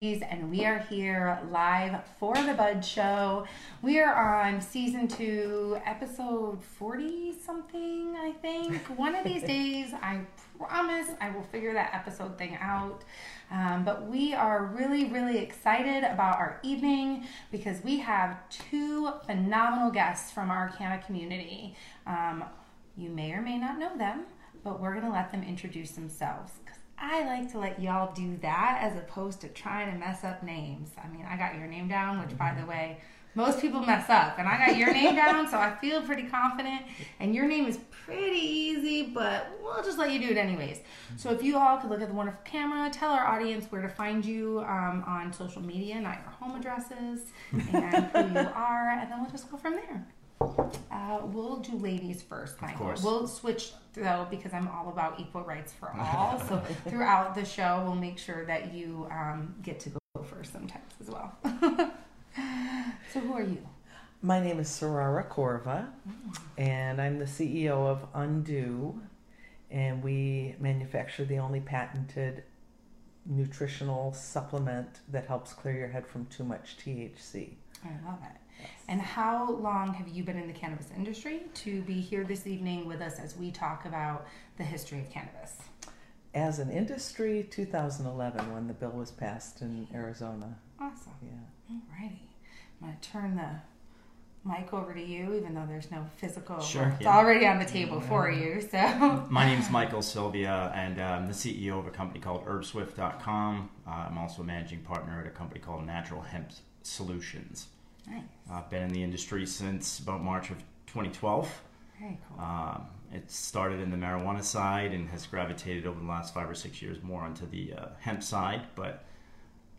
and we are here live for the Bud Show. We are on season two, episode 40 something, I think. One of these days, I promise I will figure that episode thing out. Um, but we are really, really excited about our evening because we have two phenomenal guests from our Canna community. Um, you may or may not know them, but we're going to let them introduce themselves I like to let y'all do that as opposed to trying to mess up names. I mean, I got your name down, which, by the way, most people mess up, and I got your name down, so I feel pretty confident. And your name is pretty easy, but we'll just let you do it anyways. So, if you all could look at the wonderful camera, tell our audience where to find you um, on social media, not your home addresses, and who you are, and then we'll just go from there. Uh, we'll do ladies first, Michael. course. We'll switch though because I'm all about equal rights for all. so throughout the show, we'll make sure that you um, get to go first sometimes as well. so who are you? My name is Sarara Corva, and I'm the CEO of Undoo, and we manufacture the only patented nutritional supplement that helps clear your head from too much THC. I love it. And how long have you been in the cannabis industry to be here this evening with us as we talk about the history of cannabis? As an industry, 2011 when the bill was passed in Arizona. Awesome. Yeah. Alrighty. I'm going to turn the mic over to you, even though there's no physical. Sure, It's yeah. already on the table for you. So, My name's Michael Sylvia, and I'm the CEO of a company called HerbSwift.com. Uh, I'm also a managing partner at a company called Natural Hemp Solutions. Nice. I've been in the industry since about March of 2012. Very cool. Um, it started in the marijuana side and has gravitated over the last five or six years more onto the uh, hemp side. But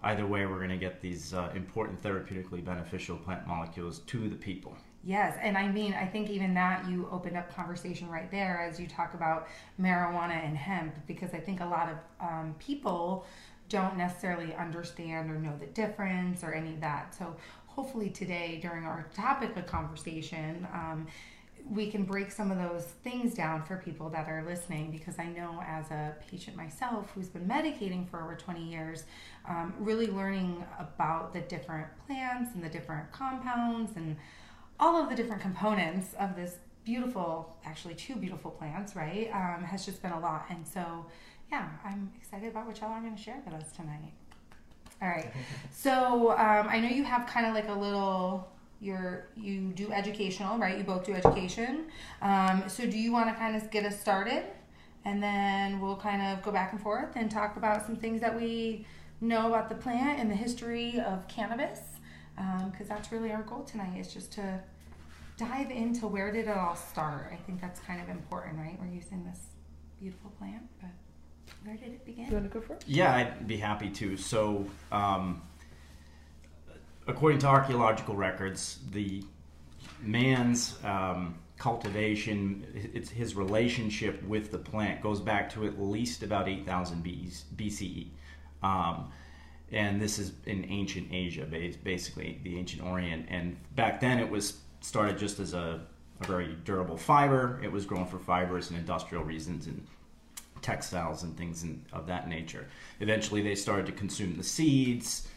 either way, we're going to get these uh, important therapeutically beneficial plant molecules to the people. Yes, and I mean, I think even that you opened up conversation right there as you talk about marijuana and hemp, because I think a lot of um, people don't necessarily understand or know the difference or any of that. So hopefully today, during our topic of conversation, um, we can break some of those things down for people that are listening because I know as a patient myself who's been medicating for over 20 years, um, really learning about the different plants and the different compounds and all of the different components of this beautiful, actually two beautiful plants, right, um, has just been a lot. And so, yeah, I'm excited about what y'all are going to share with us tonight. All right. So um, I know you have kind of like a little. You're you do educational, right? You both do education. Um, so do you want to kind of get us started, and then we'll kind of go back and forth and talk about some things that we know about the plant and the history of cannabis, because that's really our goal tonight is just to dive into where did it all start. I think that's kind of important, right? We're using this beautiful plant, but where did it begin? You want to go first? Yeah, I'd be happy to. So, um, according to archaeological records, the man's um, cultivation, it's his relationship with the plant goes back to at least about 8,000 BCE. Um, and this is in ancient Asia, basically the ancient Orient. And back then, it was started just as a, a very durable fiber. It was grown for fibers and industrial reasons and textiles and things in, of that nature. Eventually, they started to consume the seeds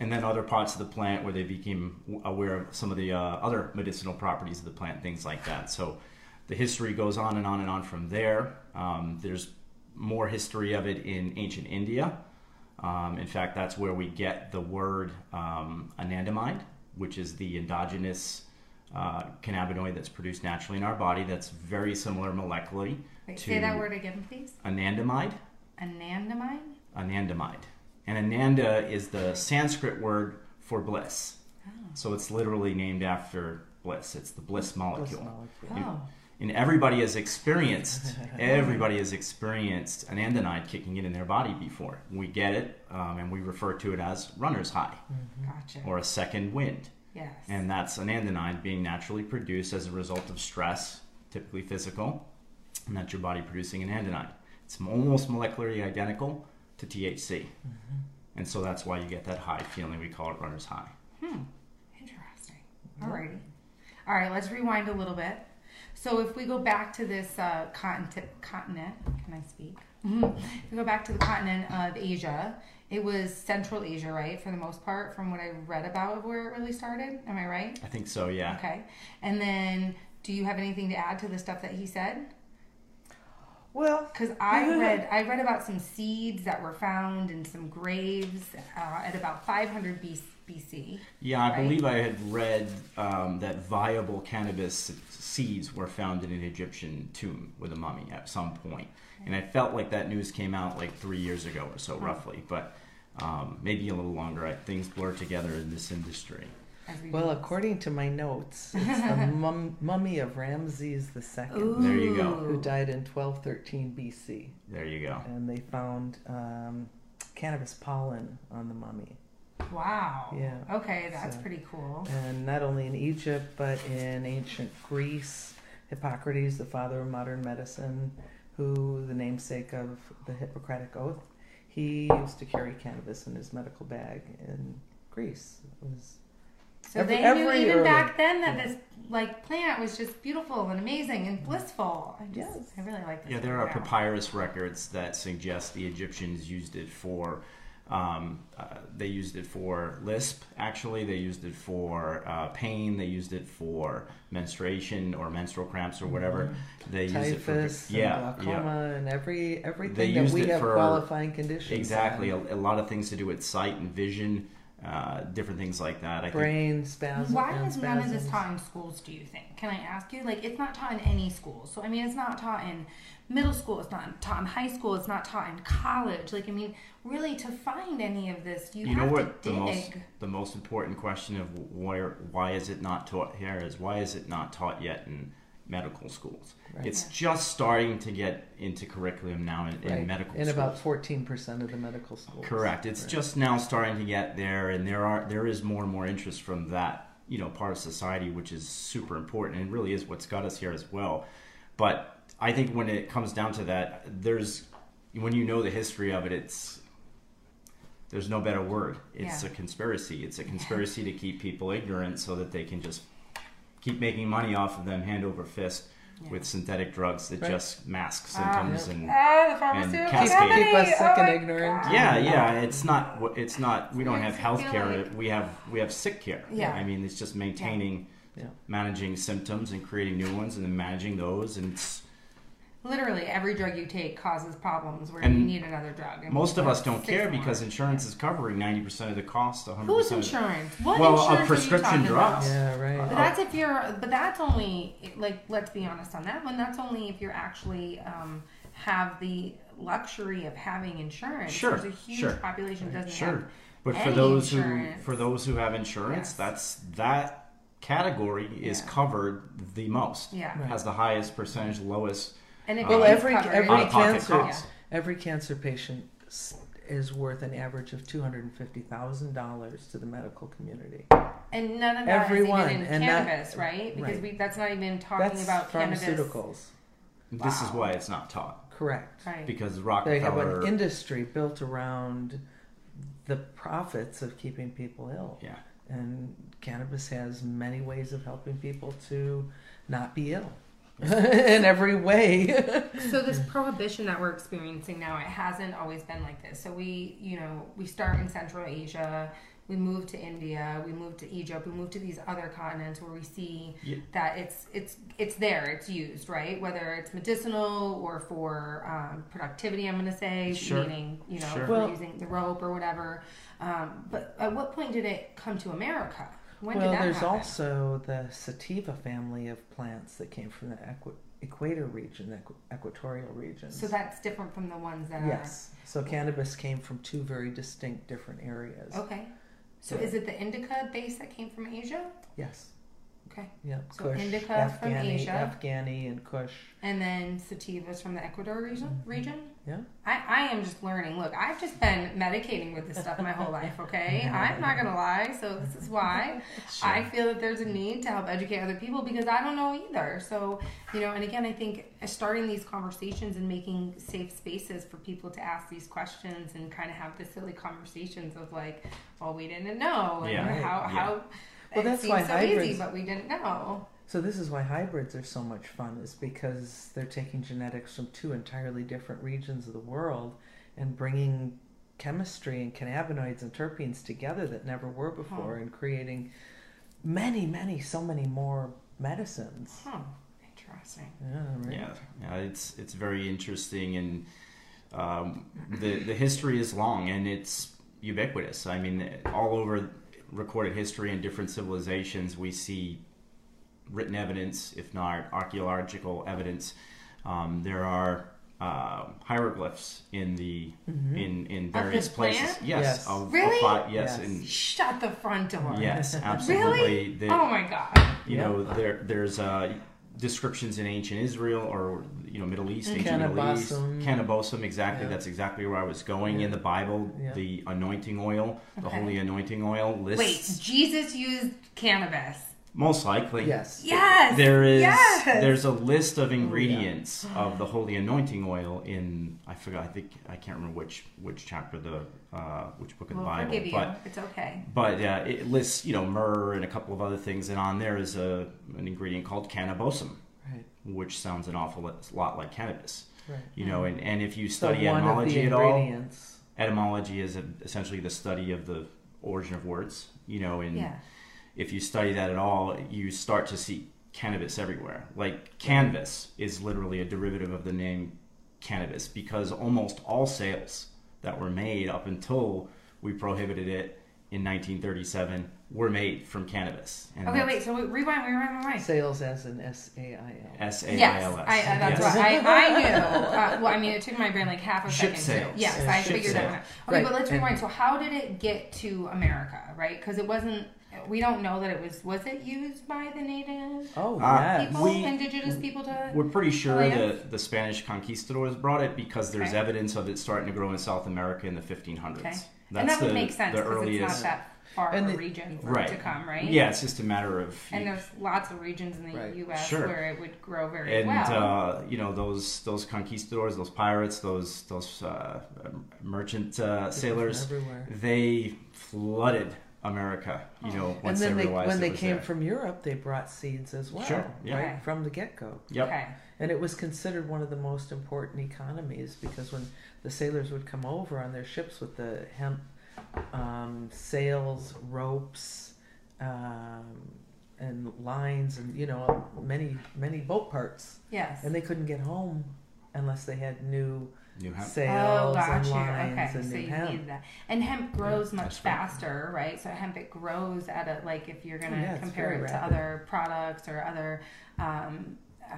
and then other parts of the plant where they became aware of some of the uh, other medicinal properties of the plant, things like that. So the history goes on and on and on from there. Um, there's more history of it in ancient India. Um, in fact, that's where we get the word um, anandamide, which is the endogenous uh, cannabinoid that's produced naturally in our body. That's very similar molecularly Wait, to say that word again, please. anandamide. Anandamide? Anandamide. And ananda is the Sanskrit word for bliss. Oh. So it's literally named after bliss. It's the bliss Bliss molecule. molecule. Oh. And everybody has experienced, everybody has experienced anandamide kicking in in their body before. We get it, um, and we refer to it as runner's high Gotcha. or a second wind. yes. And that's anandamide being naturally produced as a result of stress, typically physical, and that's your body producing anandamide. It's almost molecularly identical to THC. And so that's why you get that high feeling. We call it runner's high. Hmm. Interesting. Alrighty. All right, let's rewind a little bit. So if we go back to this uh, continent, continent, can I speak? if we go back to the continent of Asia, It was Central Asia, right, for the most part, from what I read about where it really started. Am I right? I think so. Yeah. Okay. And then, do you have anything to add to the stuff that he said? Well, Because I read, I read about some seeds that were found in some graves uh, at about 500 B- BC. Yeah, I Right. believe I had read um, that viable cannabis seeds were found in an Egyptian tomb with a mummy at some point. And I felt like that news came out like three years ago or so, roughly, but um, maybe a little longer. I, things blur together in this industry. As we well, do. according to my notes, it's the mum- mummy of Ramses II, There you go. who died in 1213 BC, There you go. and they found um, cannabis pollen on the mummy. Wow. Yeah. Okay, that's So- pretty cool. And not only in Egypt, but in ancient Greece, Hippocrates, the father of modern medicine, who the namesake of the Hippocratic Oath, he used to carry cannabis in his medical bag in Greece. It was So Every- they knew even early- back then that yeah. this like plant was just beautiful and amazing and blissful. I just, Yes. I really like this. Yeah, there are now. papyrus records that suggest the Egyptians used it for. Um, uh, they used it for lisp. Actually, they used it for uh, pain. They used it for menstruation or menstrual cramps or whatever. They used it for typhus, yeah, and yeah, glaucoma, and every everything They that used we it have for- qualifying conditions. exactly. A, a lot of things to do with sight and vision, uh, different things like that. I think brain spasms. Why and is none of this spasms. taught in schools? Do you think? Can I ask you? Like, it's not taught in any schools. So I mean, it's not taught in middle school. It's not taught in high school. It's not taught in college. Like, I mean, really, to find any of this, you, you know have what to the dig. most the most important question of where why is it not taught here is why is it not taught yet in medical schools? Right. It's just starting to get into curriculum now in, in medical in schools. about fourteen percent of the medical schools. Correct. It's Right. just now starting to get there, and there are there is more and more interest from that you know part of society, which is super important, and really is what's got us here as well. But I think when it comes down to that, there's when you know the history of it, it's there's no better word. It's Yeah. a conspiracy. It's a conspiracy to keep people ignorant so that they can just keep making money off of them hand over fist Yeah. with synthetic drugs that Right. just mask Ah, symptoms yeah. and Ah, the pharmaceutical cascade. company. Keep us sick oh and ignorant. God. yeah, yeah. It's not. It's not. We don't have it health care. like- We have we have sick care. Yeah. I mean, it's just maintaining, Yeah. managing symptoms and creating new ones, and then managing those. And it's, Literally, every drug you take causes problems where And you need another drug. I mean, most of us don't care more. because insurance is covering ninety percent of the cost. One hundred Who's percent. insurance? What Well, a insurance are you prescription talking drugs. about? Yeah, right. But that's if you're, but that's only like let's be honest on that one. That's only if you're actually um, have the luxury of having insurance. Sure, There's a huge sure. population that doesn't Sure, have. but for those insurance. who for those who have insurance, Yes. that's that category is Yeah. covered the most. Yeah, Right. Has the highest percentage, lowest. And it uh, Well, is every covered. every cancer costs. every cancer patient is worth an average of two hundred and fifty thousand dollars to the medical community. and none of that is Everyone, even in and that- cannabis, right? Because right. we that's not even talking That's about cannabis, pharmaceuticals, This is why it's not taught correct? right? because They have an industry built around the profits of keeping people ill. yeah. And cannabis has many ways of helping people to not be ill in every way. So this prohibition that we're experiencing now, it hasn't always been like this. So we, you know, we start in Central Asia, we move to India, we move to Egypt, we move to these other continents where we see Yeah. that it's it's it's there, it's used, right? Whether it's medicinal or for um, productivity, I'm going to say, Sure. meaning you know, Sure. Well- using the rope or whatever. Um, but at what point did it come to America? When well, there's happen? also the sativa family of plants that came from the equi- equator region, equi- equatorial region. so that's different from the ones that are. yes. So cannabis came from two very distinct different areas. okay. So Yeah. is it the indica base that came from Asia? Yes. Okay. Yeah. So Kush, indica from Afghani, Asia. Afghani, and Kush. And then sativas from the Ecuador region. Mm-hmm. Region. Yeah. I, I am just learning. Look, I've just been medicating with this stuff my whole life. Okay, I'm not gonna lie. So this is why I feel that there's a need to help educate other people because I don't know either. So you know, and again, I think starting these conversations and making safe spaces for people to ask these questions and kind of have the silly conversations of like, well, we didn't know, and Yeah. How Yeah. how. Well, it that's seems why so easy, but we didn't know. So this is why hybrids are so much fun, is because they're taking genetics from two entirely different regions of the world and bringing chemistry and cannabinoids and terpenes together that never were before, and creating many, many, so many more medicines. Huh. Interesting. Yeah, right. Yeah, yeah, it's it's very interesting, and um, the the history is long and it's ubiquitous. I mean, all over recorded history and different civilizations, we see written evidence, if not archaeological evidence. Um, there are uh, hieroglyphs in the in in various this places. plant? Yes, Yes. of, of Really? fi- yes, Yes. and Shut the front door. yes, absolutely. Really? The- Oh my god. you Yeah. know there there's uh, descriptions in ancient Israel or you know Middle East, ancient Middle East, Cannabosum. cannabosum. Exactly, Yeah. that's exactly where I was going Yeah. in the Bible. Yeah. The anointing oil, the Okay. holy anointing oil Wait, Jesus used cannabis. Most likely. Yes. Yes. There is Yes. there's a list Oh, of ingredients of the holy anointing oil in I forgot I think I can't remember which which chapter the uh, which book of the We'll Bible forgive you. but it's okay. but uh, it lists you know myrrh and a couple of other things and on there is a an ingredient called cannabosum Right. which sounds an awful lot like cannabis. Right. You know, and, and if you So study one of the etymology at all, etymology is essentially the study of the origin of words. You know, and Yeah. If you study that at all, you start to see cannabis everywhere. Like canvas is literally a derivative of the name cannabis because almost all sales that were made up until we prohibited it in 1937 were made from cannabis. And Okay, that's wait. So wait, rewind, rewind, rewind. Sales as in S A I L. S A I Yes, L S. I, uh, that's Yes. what I, I knew. Uh, well, I mean, it took my brain like half a Ship second. sales. To, yes, Yeah, I ship figured that one out. Okay, Right, but let's and- rewind. So, how did it get to America? Right? Because it wasn't. We don't know that it was. Was it used by the native Oh, Uh, yes. people, we- indigenous people to? We're pretty sure that the Spanish conquistadors brought it because there's Okay. evidence of it starting to grow in South America in the 1500s. Okay. That's and that the, would make sense the because it's not that far And of a the- region for right. it to come, right? Yeah, it's just a matter of. And there's lots of regions in the Right. U.S. Sure. where it would grow very and well. uh, you know those those conquistadors, those pirates, those those uh, merchant uh, sailors, they flooded America. You know, And then they they, when they came there. from Europe, they brought seeds as well, Sure, yeah. right Okay. from the get go. Yep. Okay. And it was considered one of the most important economies because when the sailors would come over on their ships with the hemp um, sails, ropes, um, and lines, and you know many many boat parts, Yes. and they couldn't get home unless they had new New Hampshire. sails Oh, got and you. lines Okay, and so new you hemp. need that. And hemp grows much that's right. faster, right? So hemp it grows at a like if you're gonna Oh, yeah, compare very it to rapid. other products or other um, uh,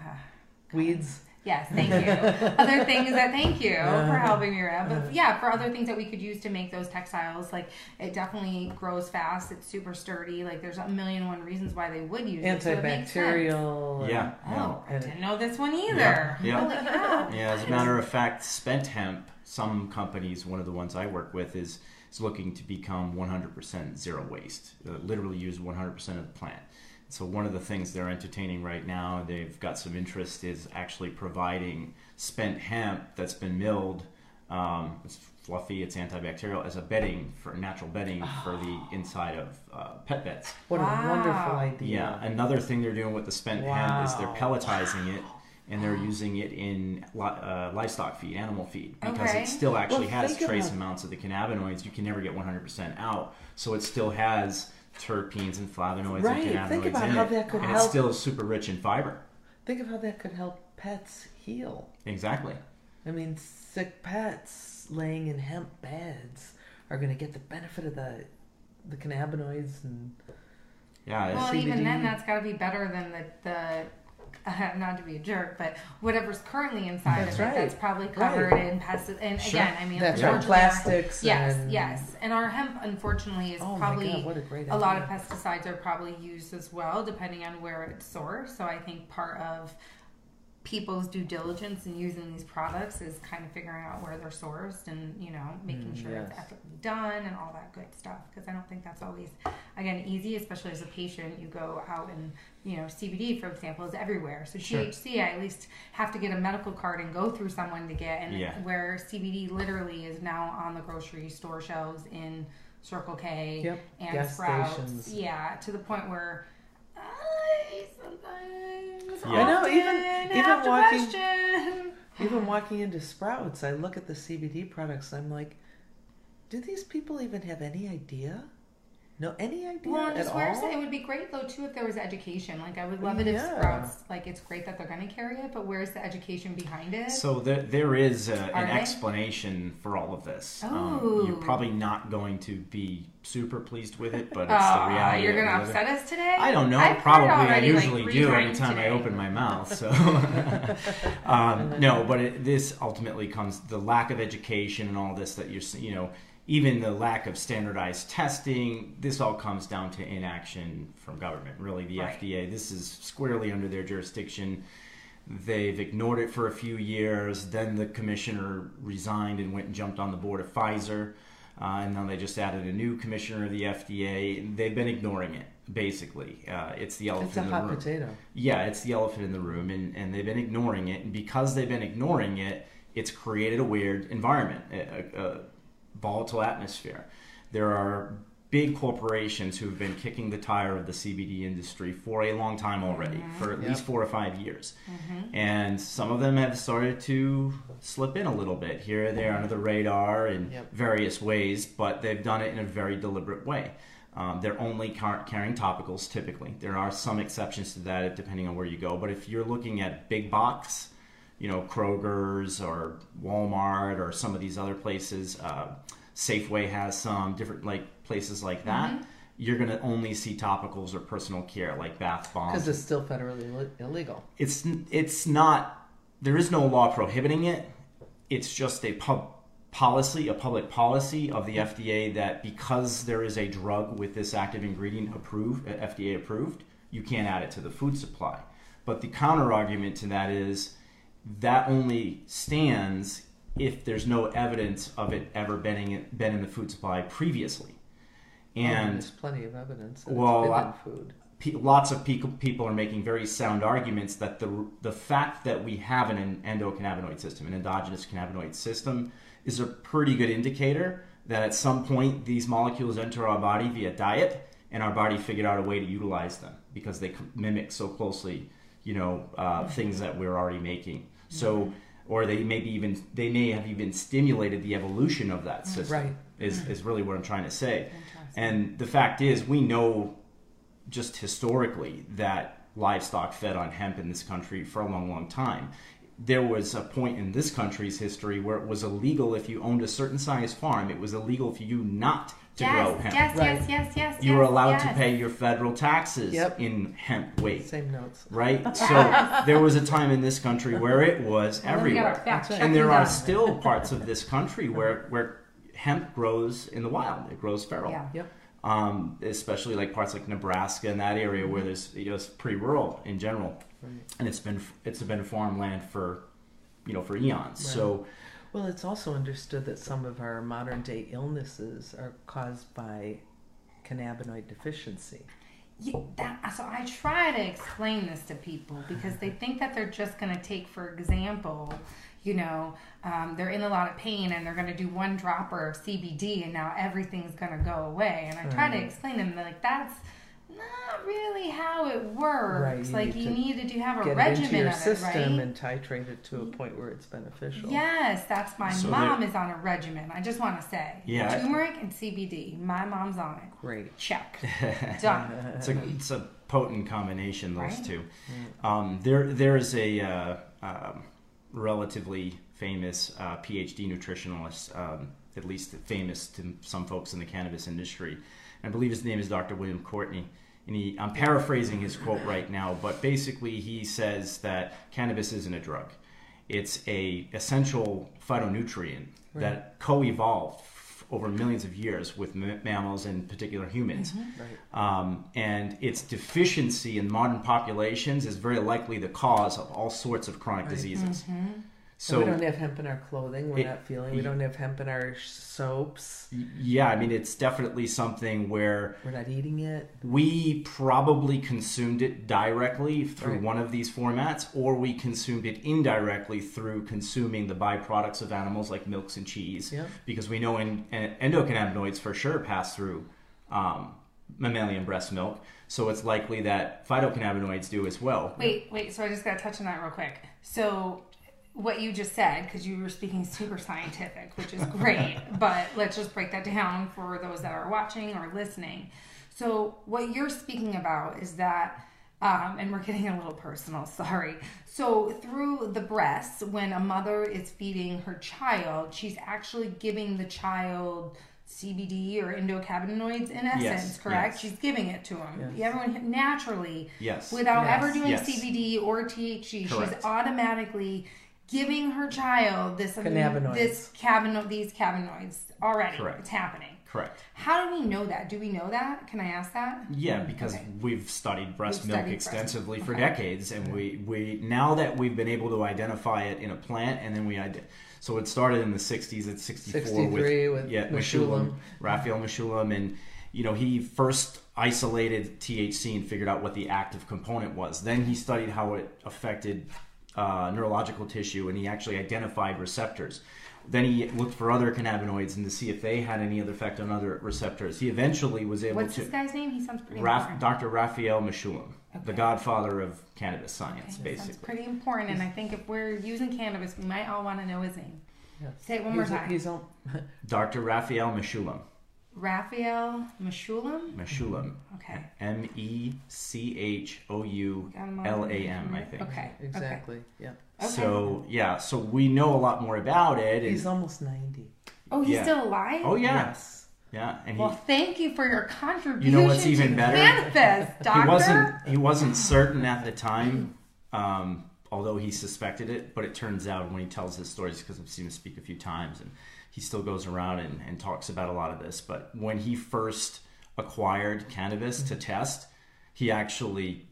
Weeds. Yes, thank you. other things that thank you for Uh-huh. helping me around. But Uh-huh. yeah, for other things that we could use to make those textiles, like it definitely grows fast. It's super sturdy. Like there's a million and one reasons why they would use it. So it makes sense. Antibacterial. Yeah. Oh, I didn't know this one either. Yeah, yeah. Holy. Yeah, as a matter of fact, spent hemp, some companies, one of the ones I work with, is, is looking to become 100% zero waste, uh, literally use 100% of the plant. So, one of the things they're entertaining right now, they've got some interest, is actually providing spent hemp that's been milled. Um, it's fluffy, it's antibacterial, as a bedding for natural bedding for the inside of uh, pet beds. What a wonderful idea. Yeah, another thing they're doing with the spent hemp is they're Wow. pelletizing it and they're using it in uh, livestock feed, animal feed, because Okay. it still actually Well, has trace about- amounts of the cannabinoids. You can never get 100% out, so it still has terpenes and flavonoids Right, and think cannabinoids about in how it, that could and help. it's still super rich in fiber. Think of how that could help pets heal. Exactly. I mean, sick pets laying in hemp beds are going to get the benefit of the the cannabinoids and Yeah. Well, and even then, that's got to be better than the the. Uh, not to be a jerk, but whatever's currently inside That's of it, right. that's probably covered Right. in pesticides. And Sure. again, I mean, that's right, plastics. Yes, and, yes, and our hemp, unfortunately, is Oh probably god, what a great a lot of pesticides are probably used as well, depending on where it's sourced. So I think part of people's due diligence in using these products is kind of figuring out where they're sourced and you know making Mm, sure it's ethically done and all that good stuff. Because I don't think that's always again easy, especially as a patient. You go out and you know CBD, for example, is everywhere. So Sure. THC, I at least have to get a medical card and go through someone to get. And Yeah. where CBD literally is now on the grocery store shelves in Circle K Yep, and gas Sprouts. stations. Yeah, to the point where sometimes Yeah. I know, even- even walking- question. Even walking into Sprouts, I look at the CBD products. I'm like, Do these people even have any idea? No, any idea Well, at just all? where it would be great though too if there was education. Like I would love it if Sprouts, like it's great that they're going to carry it, but where's the education behind it? So there, there is a, an they? explanation for all of this. Um, Oh. you're probably not going to be super pleased with it, but it's Aw, the reality. you're going to upset us today? I don't know. I've Probably I already, like, usually three do times anytime I open my mouth. So, um, no, but it, this ultimately comes the lack of education and all this that you're you know even the lack of standardized testing. This all comes down to inaction from government. Really, the Right. FDA. This is squarely under their jurisdiction. They've ignored it for a few years. Then the commissioner resigned and went and jumped on the board of Pfizer. Uh, and now they just added a new commissioner of the FDA. They've been ignoring it, basically. Uh, it's the elephant it's in the room. It's a hot potato. Yeah, it's the elephant in the room, and, and they've been ignoring it. And because they've been ignoring it, it's created a weird environment, a, a, a volatile atmosphere. There are big corporations who've been kicking the tire of the CBD industry for a long time already, for at Yep. least four or five years. Mm-hmm. And some of them have started to slip in a little bit here or there under the radar in Yep. various ways, but they've done it in a very deliberate way. Um, they're only car- carrying topicals typically. There are some exceptions to that depending on where you go. But if you're looking at big box, you know, Kroger's or Walmart or some of these other places, uh, Safeway has some different like places like that. Mm-hmm. You're going to only see topicals or personal care like bath bombs. Because it's still federally Ill- illegal. It's it's not. There is no law prohibiting it. It's just a pub policy, a public policy of the FDA that because there is a drug with this active ingredient approved, FDA approved, you can't add it to the food supply. But the counter argument to that is that only stands if there's no evidence of it ever been in, been in the food supply previously. Oh, And there's plenty of evidence that Well, it's been I- in food. pe- lots of people people are making very sound arguments that the the fact that we have an endocannabinoid system, an endogenous cannabinoid system, is a pretty good indicator that at some point these molecules enter our body via diet, and our body figured out a way to utilize them because they mimic so closely, you know, uh, things that we're already making. So, or they maybe even they may have even stimulated the evolution of that mm-hmm. system. Right. Is mm-hmm. is really what I'm trying to say. Interesting. And the fact is, we know just historically that livestock fed on hemp in this country for a long, long time. There was a point in this country's history where it was illegal if you owned a certain size farm. It was illegal for you not to yes, grow hemp. yes, Right. yes, yes, yes, You were yes, allowed to yes. pay your federal taxes Yep. in hemp weight, Same notes. right? So there was a time in this country where it was Well, we got our everywhere. fact right. And there checking are done. still parts of this country where, where hemp grows in the wild. It grows feral Yeah. Yep. um, especially like parts like Nebraska and that area where there's you know it's pretty rural in general, Right. and it's been it's been farmland for you know for eons. So Well, it's also understood that some of our modern day illnesses are caused by cannabinoid deficiency. Yeah, that, so I try to explain this to people because they think that they're just going to take, for example, you know, um, they're in a lot of pain and they're going to do one dropper of CBD and now everything's going to go away. And I try to explain to them that, like that's not really how it works. Right, you like need you to need to do have a Get regimen into your of system it, right? and titrate it to a point where it's beneficial. Yes, that's my So mom is on a regimen. I just want to say, Yeah. turmeric and CBD. My mom's on it. Great. Check. Done. it's a it's a potent combination those Right. two. Um, there there is a uh, um, relatively famous uh, PhD nutritionalist, um, at least famous to some folks in the cannabis industry. I believe his name is Dr. William Courtney. And he, I'm paraphrasing his quote right now, but basically he says that cannabis isn't a drug. It's a essential phytonutrient that co-evolved over millions of years with m- mammals and particular humans. Right. Um, and its deficiency in modern populations is very likely the cause of all sorts of chronic Right. diseases. So we don't have hemp in our clothing. We're It- not feeling. We y- don't have hemp in our soaps. yeah, I mean, it's definitely something where We're not eating it. we probably consumed it directly through Right. one of these formats, or we consumed it indirectly through consuming the byproducts of animals like milks and cheese. Yeah. Because we know in, en- endocannabinoids for sure pass through um, mammalian breast milk, so it's likely that phytocannabinoids do as well. Wait, wait. So I just got to touch on that real quick. So what you just said because you were speaking super scientific, which is great. but let's just break that down for those that are watching or listening. So, what you're speaking about is that, um, and we're getting a little personal, sorry. So, through the breasts, when a mother is feeding her child, she's actually giving the child CBD or endocannabinoids in essence, Yes, correct? yes. She's giving it to him. Yes. Everyone naturally, Yes. without ever doing. CBD or THC, Correct. she's automatically giving her child this Cannabinoids. this cabino, these cannabinoids already. Correct. It's happening. Correct. How do we know that? Do we know that? Can I ask that? Yeah, because Okay. we've studied breast We've milk studied extensively milk. for Okay. decades, and we, we now that we've been able to identify it in a plant, and then we ide- so it started in the '60s at '64 63 with yeah Mechoulam. Mechoulam, Raphael Mechoulam, and you know he first isolated THC and figured out what the active component was. Then he studied how it affected uh, neurological tissue, and he actually identified receptors. Then he looked for other cannabinoids and to see if they had any other effect on other receptors. He eventually was able What's to. What's this guy's name? He sounds pretty Raf- important. Dr. Raphael Mechoulam, the godfather of cannabis science, that sounds basically. pretty important, and I think if we're using cannabis, we might all want to know his name. Yes. Say it one more he's, time. He's on, Dr. Raphael Mechoulam. Raphael Mechoulam. Mechoulam. Okay. M E C H O U Got him on L A the- M, I think. Okay. exactly. Yeah. Okay. So, yeah, so we know a lot more about it. And, He's almost 90. Oh, he's Yeah. still alive. oh, yeah. Yes. Yeah. And he, Well, thank you for your contribution. You know what's even better? Manifest, doctor. he wasn't he wasn't certain at the time um, although he suspected it but it turns out when he tells his stories because i've seen him speak a few times and he still goes around and, and talks about a lot of this but when he first acquired cannabis to test he actually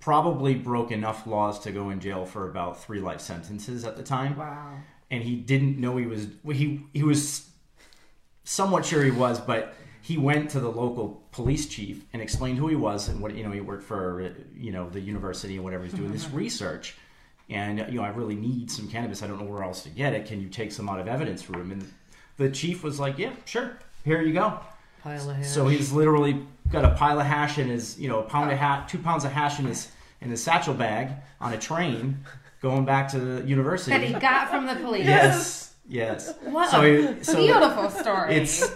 probably broke enough laws to go in jail for about three life sentences at the time Wow. and he didn't know he was he he was somewhat sure he was, but he went to the local police chief and explained who he was and what you know he worked for uh, you know the university and whatever he's doing this research. And you know, I really need some cannabis. I don't know where else to get it. Can you take some out of evidence room? And the chief was like, "Yeah, sure. Here you go." Pile of hash. So he's literally got a pile of hash in his, you know, a pound of hash, two pounds of hash in his in his satchel bag on a train, going back to the university. That he got from the police. Yes, yes. What So, a so beautiful story. it's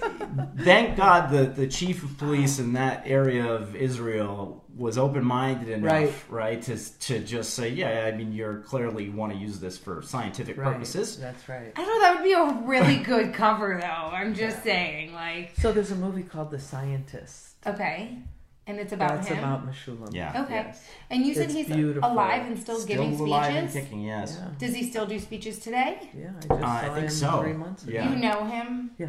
thank God the the chief of police in that area of Israel was open minded enough, Right. right, to to just say, yeah, I mean, you're clearly want to use this for scientific right. purposes. That's right. I know that would be a really good cover, though. I'm just saying, like, So there's a movie called The Scientist. okay, and it's about That's him. about Mechoulam. Yeah. okay, Yes. and you said It's he's beautiful. alive and still, giving alive and speeches. kicking, yes. Yeah. Does he still do speeches today? Yeah, I just Uh, saw I think him so. three months ago. Yeah. You know him. Yeah.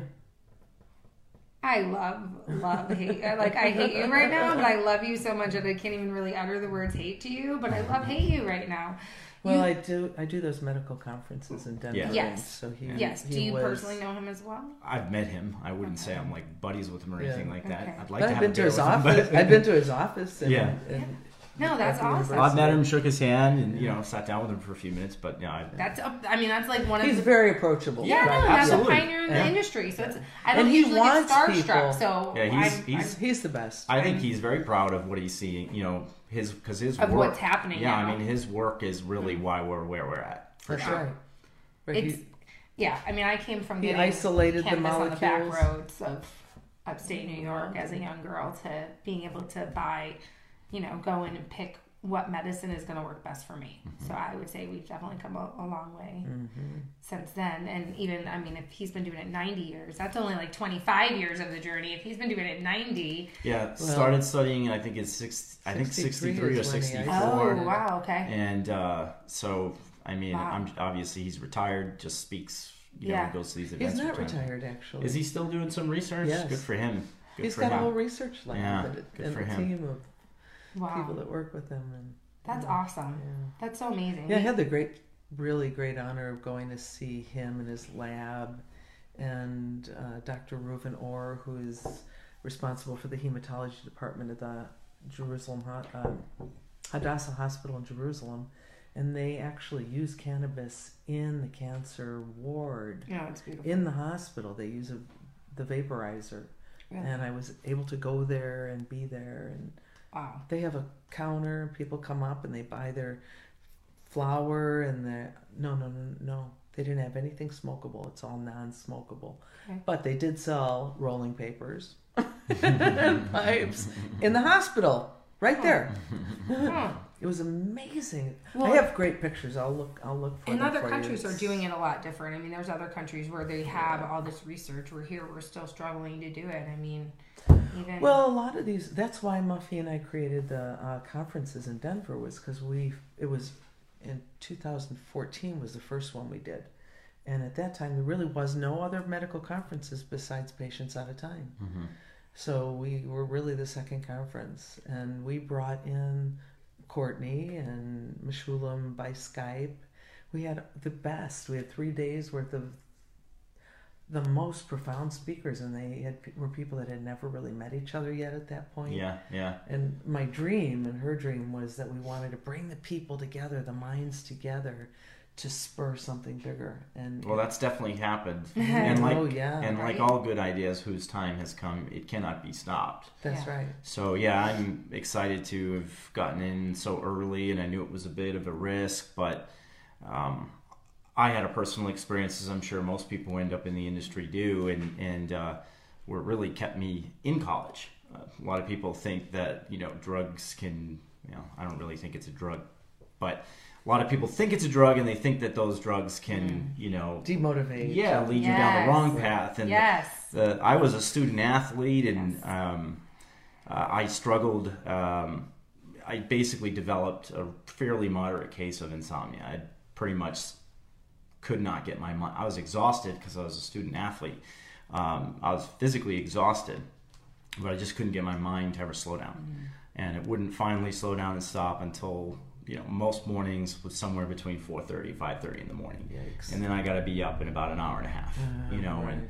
I love, love, hate. I- Like I hate you right now, but I love you so much that I can't even really utter the words hate to you. But I love hate you right now. Well, You- I do. I do those medical conferences in Denver. Yeah. Yes. So he. yes. he Do you was- personally know him as well? I've met him. I wouldn't say I'm like buddies with him or Yeah. anything like that. Okay. I'd like But to I've have been a to his with him, office. but- I've been to his office. And, Yeah. and No, that's awesome. I've met him, shook his hand, and you know, sat down with him for a few minutes. But yeah, I, That's. a- I mean, that's like one of He's the. very approachable. yeah, Right. no, that's a pioneer in the Yeah. industry. So it's. I And don't he usually get wants starstruck. people. So Yeah, he's- I'm, he's- He's the best. I think he's very proud of what he's seeing. You know, his because his Of work, what's happening Yeah, now. I mean, his work is really mm-hmm. why we're where we're at. For That's sure. right. Right, It's. he- Yeah, I mean, I came from He getting isolated the cannabis on the back roads of upstate New York as a mm-hmm. young girl to being able to buy, you know, go in and pick what medicine is going to work best for me. Mm-hmm. So I would say we've definitely come a, a long way Mhm. since then. And even, I mean, if he's been doing it 90 years, that's only like 25 years of the journey. If he's been doing it 90, Yeah, started studying. I think it's six. I think 63 or is when he sixty oh, four. wow, okay. And uh, so, I mean, Wow. I'm obviously he's retired. Just speaks. You Yeah. know, goes to these events. He's not from retired, actually. Is he still doing some research? Yes. Good for him. Good He's for got a him. whole research lab Yeah, and, good and for a him. team of Wow. people that work with him. And That's yeah, awesome. Yeah. That's so amazing. Yeah, I had the great, really great honor of going to see him in his lab, and uh, Dr. Reuven Or, who is responsible for the hematology department at the Jerusalem um, Hadassah Hospital in Jerusalem, and they actually use cannabis in the cancer ward know, it's beautiful. in the hospital. They use a, the vaporizer, Really? and I was able to go there and be there and Wow. they have a counter. People come up and they buy their flour and the no no no no they didn't have anything smokable. It's all non-smokable. Okay. But they did sell rolling papers and pipes in the hospital right there. Huh. It was amazing. Well, I have great pictures. I'll look. I'll look for And them other for countries you. are doing it a lot different. I mean, there's other countries where they have all this research. We're here, we're still struggling to do it. I mean, even Well, a lot of these. That's why Muffy and I created the uh, conferences in Denver was because we. It was in 2014 was the first one we did, and at that time there really was no other medical conferences besides Patients Out of Time. Mhm. So we were really the second conference, and we brought in Courtney and Mechoulam by Skype. We had the best. We had three days worth of the most profound speakers, and they had were people that had never really met each other yet at that point. Yeah, yeah. And my dream and her dream was that we wanted to bring the people together, the minds together, to spur something bigger. And Well, that's definitely happened. And like oh yeah, and like Right. all good ideas whose time has come, it cannot be stopped. that's Yeah. right. So yeah, I'm excited to have gotten in so early, and I knew it was a bit of a risk, but um, I had a personal experience, as I'm sure most people who end up in the industry do, and and uh, where it really kept me in college. Uh, a lot of people think that you know drugs can, you know, I don't really think it's a drug, but a lot of people think it's a drug, and they think that those drugs can, you know, Demotivate. yeah, lead you down the wrong path. And yes, the, I was a student athlete, and Yes. um, uh, I struggled. Um, I basically developed a fairly moderate case of insomnia. I pretty much could not get my mind. I was exhausted because I was a student athlete. Um, I was physically exhausted, but I just couldn't get my mind to ever slow down, and it wouldn't finally slow down and stop until you know most mornings was somewhere between 4.30 5.30 in the morning Yikes. and then i got to be up in about an hour and a half you know right. and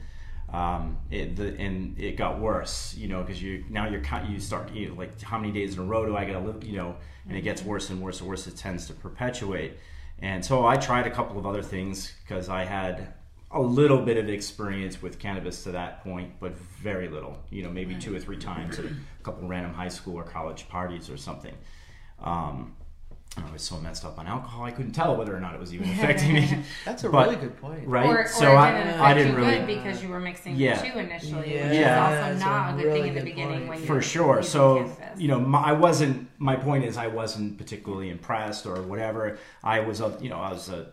um, it the, and it got worse, you know, because you now you're kind you start you know, like how many days in a row do I got to live, you know, and it gets worse and worse and worse. It tends to perpetuate, and so I tried a couple of other things because I had a little bit of experience with cannabis to that point, but very little, you know, maybe two or three times at a couple random high school or college parties or something. Um, I was so messed up on alcohol, I couldn't tell whether or not it was even affecting me. That's a But- really good point. right? or, or so it I, didn't affect I didn't you really good because you were mixing Yeah. the two initially, Yeah, which Yeah. is also a not a good really thing in the beginning point. when for you're sure. So cannabis. you know, my, I wasn't. My point is, I wasn't particularly impressed or whatever. I was a, you know, I was a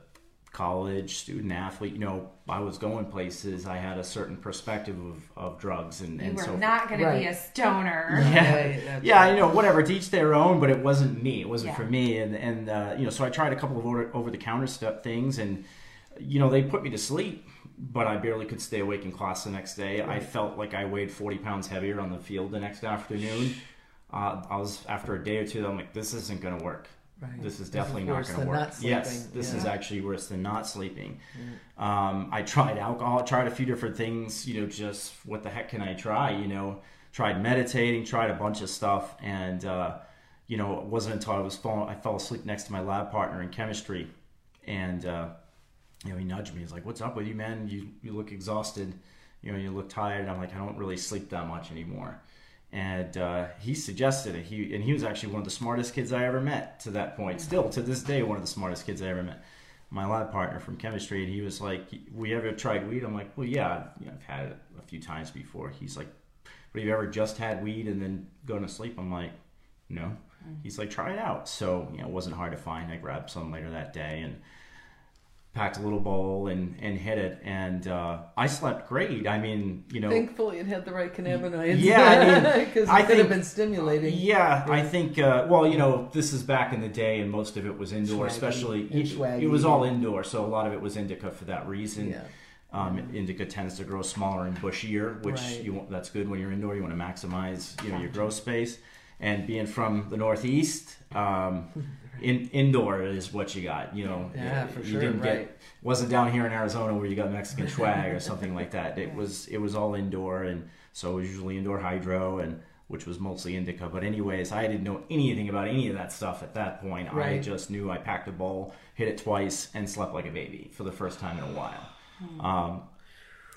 college student athlete. You know, I was going places. I had a certain perspective of, of drugs and you and were so. not going to be a stoner. Yeah. Right, yeah, right. you know, whatever. To each their own, but it wasn't me. It wasn't Yeah. for me. And and uh, you know, so I tried a couple of over the counter stuff things, and you know, they put me to sleep, but I barely could stay awake in class the next day. I felt like I weighed forty pounds heavier on the field the next afternoon. Uh, I was after a day or two. I'm like, this isn't going to work. Right. This is definitely not worse going to work. not yes, this Yeah. is actually worse than not sleeping. Um, I tried alcohol, tried a few different things, you know, just what the heck can I try? You know, tried meditating, tried a bunch of stuff, and uh, you know, it wasn't until I was falling, I fell asleep next to my lab partner in chemistry, and uh, you know, he nudged me. He's like, "What's up with you, man? You you look exhausted. You know, you look tired." I'm like, "I don't really sleep that much anymore." And uh, he suggested it. He and he was actually one of the smartest kids I ever met to that point. Still to this day, one of the smartest kids I ever met. My lab partner from chemistry, and he was like, "We ever tried weed?" I'm like, "Well, yeah, you know, I've had it a few times before." He's like, "But have you ever just had weed and then gone to sleep?" I'm like, "No." He's like, "Try it out." So you know, it wasn't hard to find. I grabbed some later that day and packed a little bowl and and hit it, and uh, I slept great. I mean, you know, Thankfully, it had the right cannabinoids. Yeah, I mean, because it I could have been stimulating. Yeah, I think. Uh, well, you know, this is back in the day, and most of it was indoor. Swaggy Especially, it, it was all indoor, so a lot of it was indica for that reason. Yeah. Um, Indica tends to grow smaller and bushier, which Right. you want, that's good when you're indoor. You want to maximize you know your growth space. And being from the Northeast, um, in, indoor is what you got. You know, Yeah, for you sure, didn't right. get wasn't down here in Arizona where you got Mexican swag or something like that. It was it was all indoor, and so it was usually indoor hydro and which was mostly indica. But anyways, I didn't know anything about any of that stuff at that point. I just knew I packed a bowl, hit it twice, and slept like a baby for the first time in a while. Um,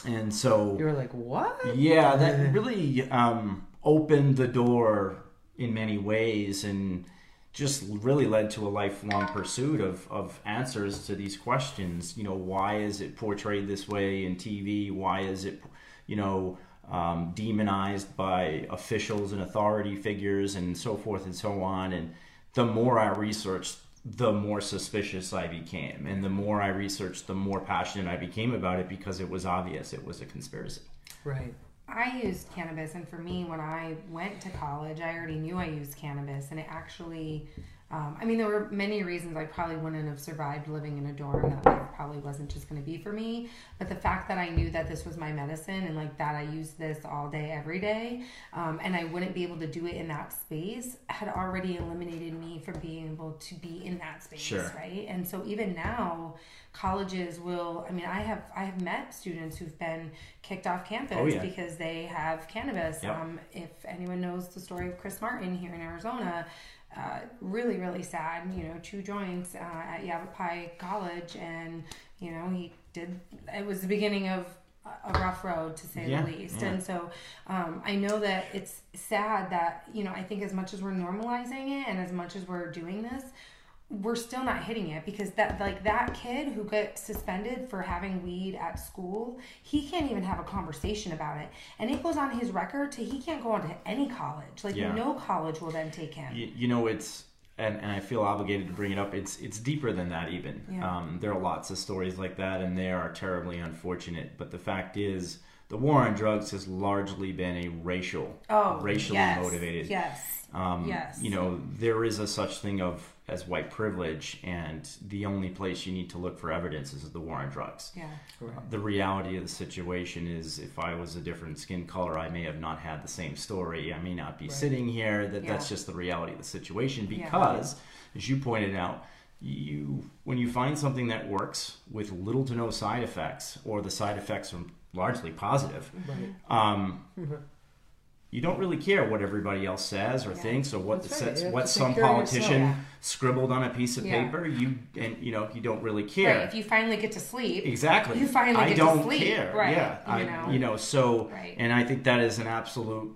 and so You were like, what? yeah, that really um, opened the door in many ways and just really led to a lifelong pursuit of, of answers to these questions. You know, why is it portrayed this way in TV? Why is it, you know, um, demonized by officials and authority figures and so forth and so on? And the more I researched, the more suspicious I became. And the more I researched, the more passionate I became about it because it was obvious it was a conspiracy. Right. I used cannabis, and for me, when I went to college, I already knew I used cannabis, and it actually. Um, I mean, there were many reasons I probably wouldn't have survived living in a dorm. That life probably wasn't just going to be for me. But the fact that I knew that this was my medicine and like that I used this all day, every day, um, and I wouldn't be able to do it in that space had already eliminated me from being able to be in that space. Sure. Right. And so even now, colleges will i mean i have i have met students who've been kicked off campus Oh, yeah. because they have cannabis Yep. um, if anyone knows the story of chris martin here in arizona uh, really really sad you know two joints uh, at yavapai college and you know he did it was the beginning of a rough road to say Yeah, the least yeah. and so um, i know that it's sad that you know i think as much as we're normalizing it and as much as we're doing this we're still not hitting it because that like that kid who got suspended for having weed at school he can't even have a conversation about it and it goes on his record to he can't go on to any college like Yeah. no college will then take him you, you know it's and, and I feel obligated to bring it up. It's it's deeper than that even. Yeah. Um, there are lots of stories like that, and they are terribly unfortunate. But the fact is, the war on drugs has largely been a racial, oh racially yes, motivated. yes Um, Yes. You know, there is a such thing of as white privilege, and the only place you need to look for evidence is the war on drugs. yeah The reality of the situation is, if I was a different skin color, I may have not had the same story. I may not be sitting here. That that's just the reality of the situation. Yeah. Because, as you pointed out, you when you find something that works with little to no side effects, or the side effects are largely positive, Right. um, you don't really care what everybody else says or Yeah. thinks or what That's right. You have what some politician yourself. scribbled on a piece of Yeah. paper. You and you know you don't really care. right if you finally get to sleep Exactly. You finally I get to don't sleep, care. right, Yeah. you I, know. you know. So, Right. and I think that is an absolute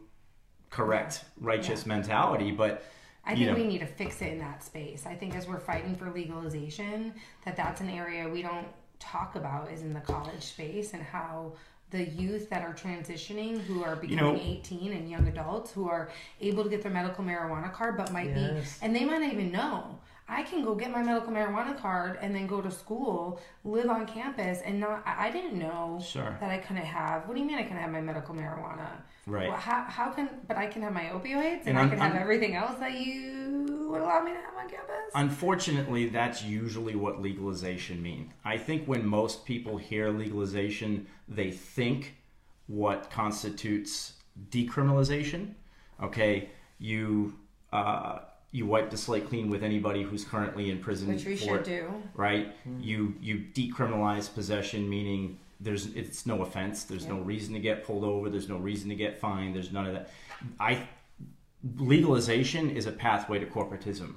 correct, righteous mentality. But I you think know, we need to fix it in that space. I think as we're fighting for legalization, that that's an area we don't talk about is in the college space and how the youth that are transitioning who are becoming know- 18 and young adults who are able to get their medical marijuana card but might Yes. be and they might not even know I can go get my medical marijuana card and then go to school, live on campus, and not. I didn't know Sure. that I couldn't have. What do you mean I can have my medical marijuana? Right. Well, how, how can? But I can have my opioids and, And I can have I'm- everything else that you would allow me to have on campus. unfortunately, that's usually what legalization means. I think when most people hear legalization, they think what constitutes decriminalization. Okay, you uh, you wipe the slate clean with anybody who's currently in prison Which we for should do. right? Hmm. You you decriminalize possession, meaning there's it's no offense. There's no reason to get pulled over. There's no reason to get fined. There's none of that. I legalization is a pathway to corporatism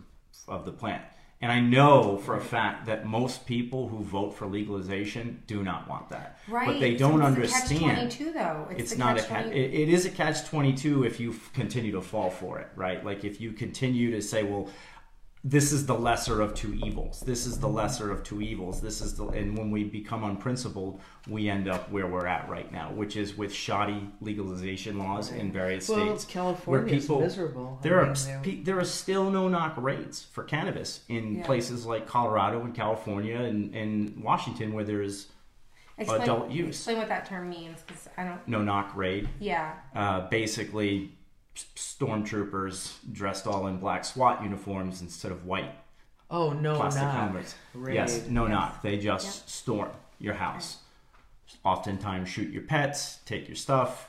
of the plant. And I know for a fact that most people who vote for legalization do not want that. Right. But they don't it's understand. Catch 22, though. It's, It's not a catch catch. 20 It, it is a catch twenty two if you f- continue to fall for it, right? Like if you continue to say, "Well, this is the lesser of two evils. This is the lesser of two evils. This is the." And when we become unprincipled, we end up where we're at right now, which is with shoddy legalization laws in various Well, states. California where people- is miserable. There are mean, s- they're- there are still no knock rates for cannabis in Yeah. places like Colorado and California and, and Washington, where there is explain, adult use. Explain what that term means, because I don't. no knock rate. Yeah. uh, basically stormtroopers dressed all in black SWAT uniforms instead of white oh no, plastic not helmets. Raid. Yes, no Yes. knock. They just Yep. storm your house. Oftentimes, shoot your pets, take your stuff,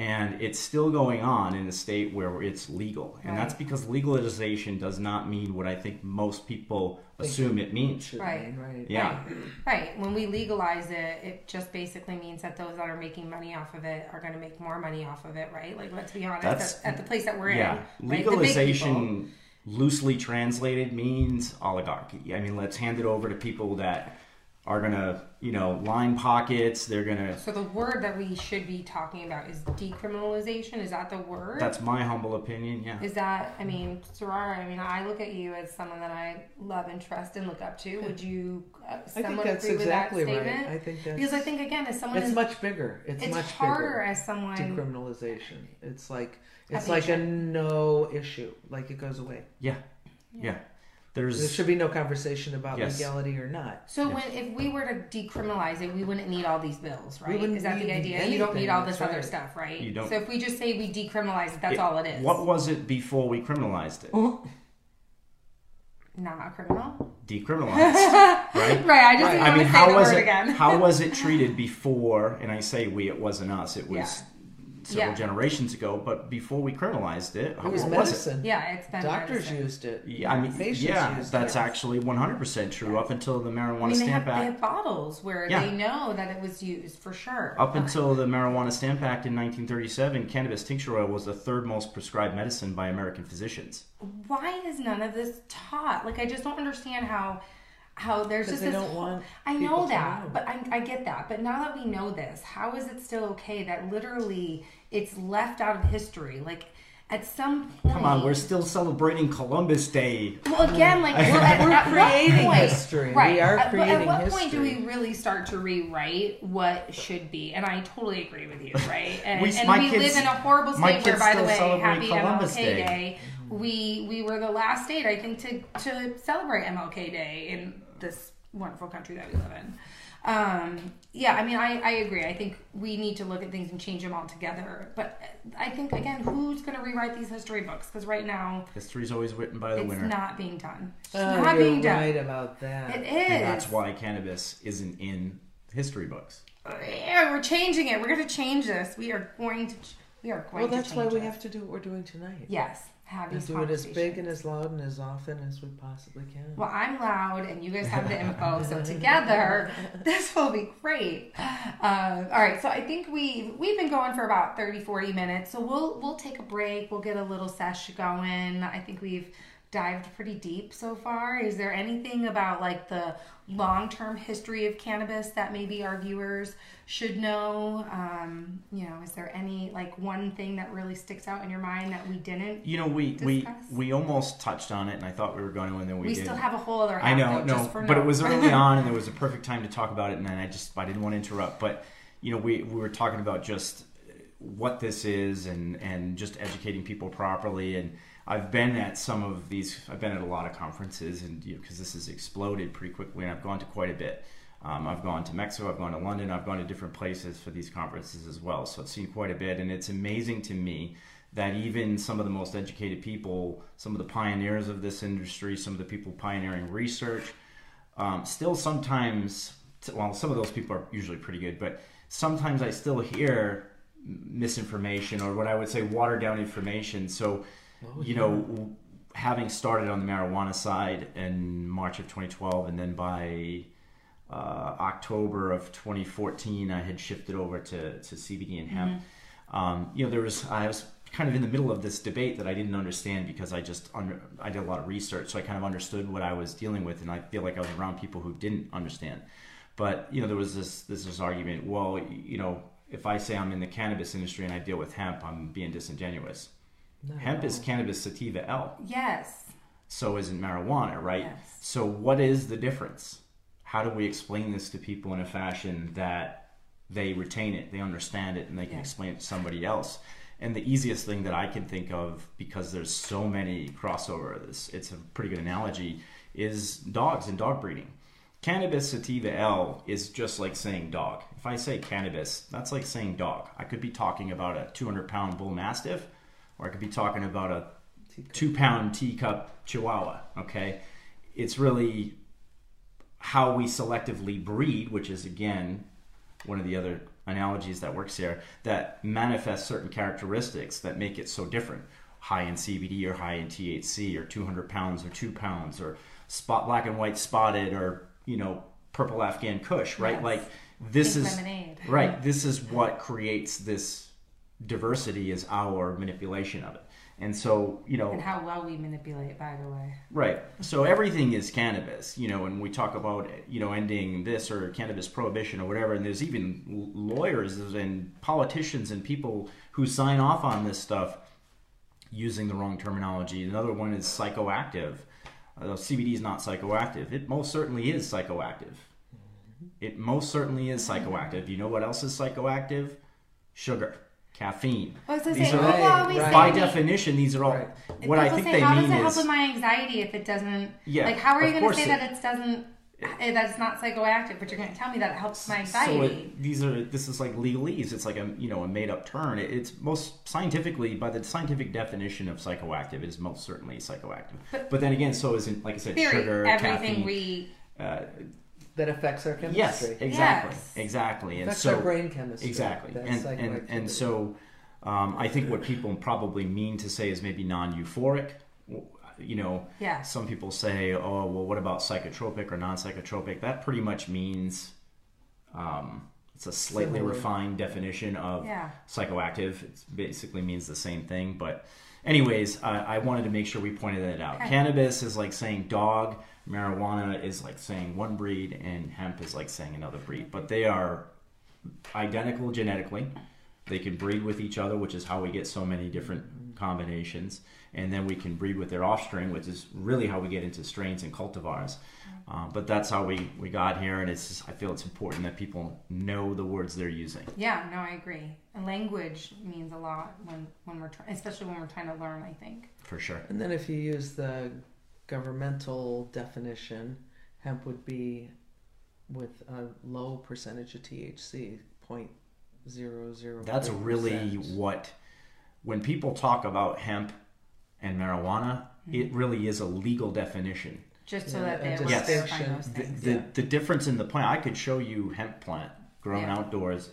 and it's still going on in a state where it's legal. And that's because legalization does not mean what I think most people assume it means. Right. right. Yeah. Right. When we legalize it, it just basically means that those that are making money off of it are going to make more money off of it, right? Like, let's be honest, That's- at, at the place that we're Yeah, in. right? The big legalization loosely translated means oligarchy. I mean, let's hand it over to people that are gonna, you know, line pockets. They're gonna. So the word that we should be talking about is decriminalization. Is that the word? That's my humble opinion. Yeah. Is that? I mean, Sarara. I mean, I look at you as someone that I love and trust and look up to. Would you? Uh, I think somewhat that's agree exactly with that right. statement? I think that's because I think again, as someone it's is, much bigger. It's, it's much harder bigger. as someone. Decriminalization. It's like it's like a no issue. Like it goes away. Yeah. Yeah. There's. There should be no conversation about Yes. legality or not. So Yes. when if we were to decriminalize it, we wouldn't need all these bills, right? wouldn't Is that the need idea? You don't need all this that's other stuff, right? You don't- So if we just say we decriminalize it, that's It- all it is. What was it before we criminalized it? Uh-huh. Not a criminal. Decriminalized, right? Right. I just Right. didn't I want mean, to say how the was word it? again. how was it treated before? And I say we, it wasn't us. It was Yeah. Several Yeah. generations ago. But before we criminalized it, It was what medicine. yeah, it's been Doctors medicine. used it. Yeah, I mean, Patients yeah, used that's it. actually 100% true up until the Marijuana I mean, they have, Stamp they have bottles where Yeah. they know that it was used for sure. Up until the Marijuana Stamp Act in 1937, cannabis tincture oil was the third most prescribed medicine by American physicians. Why is none of this taught? Like, I just don't understand how how there's just this. don't whole- want I know that, know. but I, I get that. But now that we know this, how is it still okay that literally it's left out of history? Like, at some point, Come on, we're still celebrating Columbus Day. Well, again, like at, we're at creating point- history. We are at, creating At what point do we really start to rewrite what should be? And I totally agree with you, right? And We- and we kids- live in a horrible state where, by the way, happy Columbus MLK Day. Day. We we were the last state, I think, to to celebrate MLK Day in this wonderful country that we live in. Um, yeah, I mean, I, I agree. I think we need to look at things and change them all together. But I think again, who's going to rewrite these history books? Because right now, History's always written by the it's winner. not being done. It's Oh, not you're being done. right about that. It is. and that's why cannabis isn't in history books. Yeah, we're changing it. We're going to change this. We are going to. ch- We are going well, to. that's why change we have to do what we're doing tonight. Yes, have And do it as big and as loud and as often as we possibly can. Well, I'm loud, and you guys have the info, so together this will be great. Uh, all right, so I think we've we've been going for about 30, 40 minutes, so we'll we'll take a break. We'll get a little sesh going. I think we've dived pretty deep so far. Is there anything about like the long term history of cannabis that maybe our viewers should know? Um, you know, is there any like one thing that really sticks out in your mind that we didn't? You know, we we Discuss. we almost touched on it, and I thought we were going to, and then we, We, did. still have a whole other. I know, no, but it was early on, and there was a perfect time to talk about it, and then I just I didn't want to interrupt. But you know, we we were talking about just what this is, and and just educating people properly. And I've been at some of these. I've been at a lot of conferences, and you know, because this has exploded pretty quickly, and I've gone to quite a bit. Um, I've gone to Mexico, I've gone to London, I've gone to different places for these conferences as well. So I've seen quite a bit, and it's amazing to me that even some of the most educated people, some of the pioneers of this industry, some of the people pioneering research, um, still sometimes, well, some of those people are usually pretty good, but sometimes I still hear misinformation or what I would say watered down information. So, you know, having started on the marijuana side in March of 2012, and then by uh, October of 2014, I had shifted over to, to CBD and hemp. Um, you know, there was I was kind of in the middle of this debate that I didn't understand because I just under I did a lot of research, so I kind of understood what I was dealing with, and I feel like I was around people who didn't understand. But you know, there was this this, this argument. Well, you know, if I say I'm in the cannabis industry and I deal with hemp, I'm being disingenuous. At Hemp is cannabis sativa L Yes. so isn't marijuana, right? Yes. So what is the difference? How do we explain this to people in a fashion that they retain it, they understand it, and they can Yeah. explain it to somebody else? And the easiest thing that I can think of, because there's so many crossover, this it's a pretty good analogy, is dogs and dog breeding. Cannabis sativa L is just like saying dog. If I say cannabis, that's like saying dog. I could be talking about a 200 pound bull mastiff, or I could be talking about a two pound teacup chihuahua. Okay, it's really how we selectively breed, which is again one of the other analogies that works here that manifests certain characteristics that make it so different. High in CBD or high in THC, or 200 pounds or two pounds, or spot black and white spotted, or you know purple Afghan Kush, right? Yes. Like this Pink is lemonade. right. This is what creates this diversity is our manipulation of it. And so, you know, And how well we manipulate, by the way. Right. So everything is cannabis, you know, and we talk about, you know, ending this or cannabis prohibition or whatever. And there's even lawyers and politicians and people who sign off on this stuff using the wrong terminology. Another one is psychoactive. Uh, CBD is not psychoactive. It most certainly is psychoactive. It most certainly is psychoactive. You know what else is psychoactive? Sugar, caffeine. I was These are all- right. By definition, these are all. Right. What I think say, they how mean does it help is with my anxiety if it doesn't? Yeah, Like, how are you going to say it- that it doesn't? eh, That it's not psychoactive, but you're going to tell me that it helps my So anxiety. it, these are this is like legalese. It's like a you know a made up term. It, it's most scientifically by the scientific definition of psychoactive, it is most certainly psychoactive. But, But- then again, so is in, like I said, Theory, sugar, everything caffeine. we uh, That affects our yes, chemistry. exactly, Yes. exactly, and affects so our brain chemistry. exactly, and and and so um, I think what people probably mean to say is maybe non euphoric. You know, yeah. some people say, oh, well, what about psychotropic or non psychotropic? That pretty much means um, it's a slightly Similar. refined definition of Yeah. psychoactive. It basically means the same thing. But, anyways, I, I wanted to make sure we pointed that out. Okay. Cannabis is like saying dog, marijuana is like saying one breed, and hemp is like saying another breed. But they are identical genetically. They can breed with each other, which is how we get so many different combinations. And then we can breed with their offspring, which is really how we get into strains and cultivars. Uh, but that's how we, we got here, and it's just, I feel it's important that people know the words they're using. Yeah, no, I agree. And language means a lot when when we're trying, especially when we're trying to learn. I think. For sure. And then if you use the governmental definition, hemp would be with a low percentage of THC, point zero zero. That's really what, when people talk about hemp and marijuana, it really is a legal definition. Just so that they were Yes. those The, things. the, Yeah. the difference in the plant, I could show you hemp plant grown Yeah. outdoors.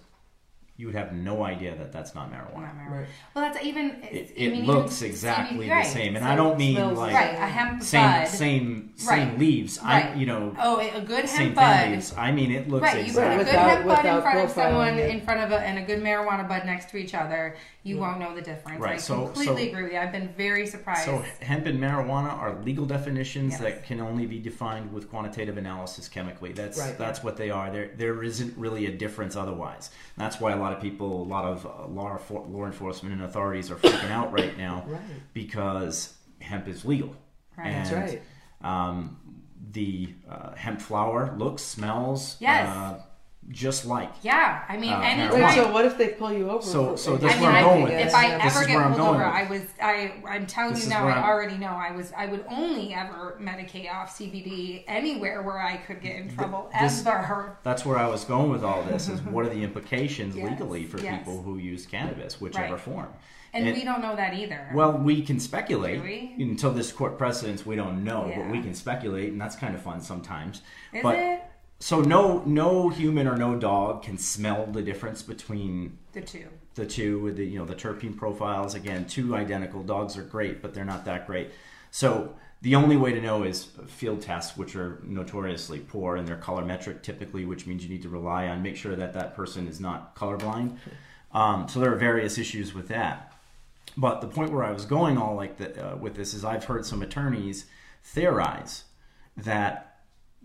You would have no idea that that's not marijuana. Not marijuana. Right. Well, that's even. It, it's- I it mean, looks even exactly CBD the right. same, and So I don't mean smells like right. A hemp same bud. same same Right. leaves. I Right. you know Oh, a good same hemp bud. leaves. I mean it looks Right, you put a good Without- hemp bud in front of someone, it. in front of a, and a good marijuana bud next to each other, you Yeah. won't know the difference. Right, I so- completely so- agree with you. I've been very surprised. So hemp and marijuana are legal definitions Yes. that can only be defined with quantitative analysis chemically. That's Right. that's what they are. There there isn't really a difference otherwise. That's why a lot of people, a lot of uh, law law enforcement and authorities are freaking out right now Right. because hemp is legal. Right. That's And, right. Um, the uh, hemp flower looks, smells, Yes. uh, just like. yeah, I mean, Uh, anytime. Wait, so what if they pull you over? So- for- so and that's I you mean, where I'm going with if. I This ever get pulled over, with I was I I'm telling This you now. I I'm- already know. I was I would only ever medicate off CBD anywhere where I could get in trouble this- ever. That's where I was going with all this. Is what are the implications Yes, legally for yes. people who use cannabis, whichever Right. form? And, And- we don't know that either. Well, we can speculate Do we? until this court precedence. We don't know, but we can speculate, and that's kind of fun sometimes. is but it so no, no human or no dog can smell the difference between the two? the two with the you know the terpene profiles. Again, two identical dogs are great, but they're not that great. So the only way to know is field tests, which are notoriously poor, and they're colorimetric typically, which means you need to rely on make sure that that person is not colorblind. Um, so there are various issues with that. But the point where I was going all like the, uh, with this is I've heard some attorneys theorize that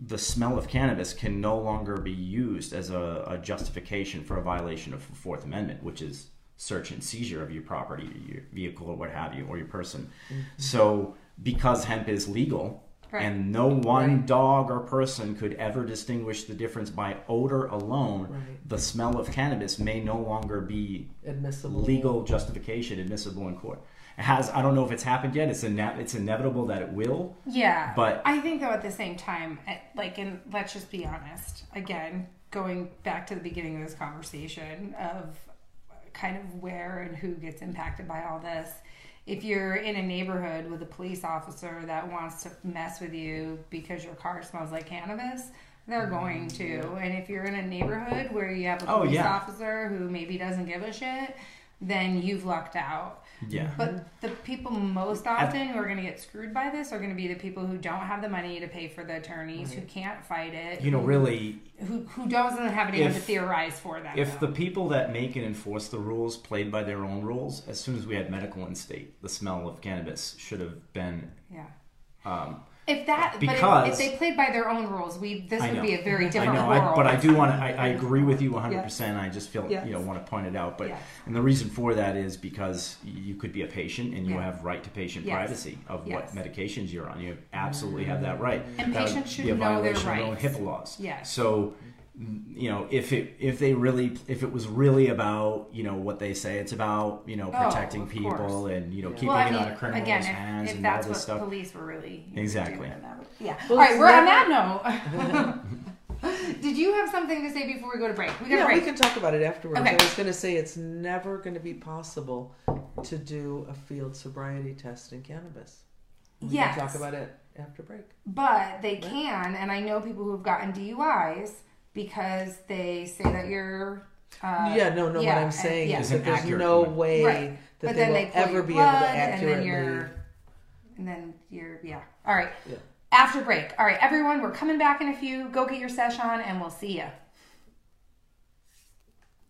the smell of cannabis can no longer be used as a, a justification for a violation of the Fourth Amendment, which is search and seizure of your property, your vehicle, or what have you, or your person. Mm-hmm. So, because hemp is legal, Right. and no one Right. dog or person could ever distinguish the difference by odor alone, Right. the smell of cannabis may no longer be admissible legal justification admissible in court. Has. I don't know if it's happened yet. It's ine- It's inevitable that it will. Yeah, But- I think though at the same time, eh, like, and let's just be honest. Again, going back to the beginning of this conversation of kind of where and who gets impacted by all this. If you're in a neighborhood with a police officer that wants to mess with you because your car smells like cannabis, they're going to. And if you're in a neighborhood where you have a Oh, police yeah. officer who maybe doesn't give a shit, then you've lucked out. Yeah. But the people most often who are going to get screwed by this are going to be the people who don't have the money to pay for the attorneys, who can't fight it, You know, really, who who doesn't have anyone to theorize for them. if though. the people that make and enforce the rules played by their own rules, as soon as we had medical in state, the smell of cannabis should have been. yeah. Um, If that, but Because- if, if they played by their own rules, we this I would know. be a very I different know, world. I, but I do want to. I, I agree with you 100. Yes. percent I just feel Yes. you know want to point it out. But and the reason for that is because you could be a patient and you Yeah. have right to patient Yes. privacy of Yes. what medications you're on. You absolutely have that right. And That patients should be a know their violation of rights. HIPAA laws. Yes. So you know if it if they really if it was really about you know what they say it's about you know Oh, protecting of people course. and you know Yeah. keeping well, I it mean, out of criminals' again, hands if, if and that's all what this stuff. police were really Exactly. doing, that would- yeah. Well, All right, we're on that note. Did you have something to say before we go to break? We got Yeah, to we can talk about it afterwards. Okay. I was going to say it's never going to be possible to do a field sobriety test in cannabis. We Yes. can talk about it after break. But they can, and I know people who've gotten DUIs because they say that you're. Uh, yeah, no, no. yeah, what I'm and- saying yeah. is Is that there's accurate no one. way Right. that but they will they ever be blood, able to accurately. and accurately. then you're, and then you're, yeah. All right. Yeah. After break. All right, everyone, we're coming back in a few. Go get your sesh on, and we'll see you.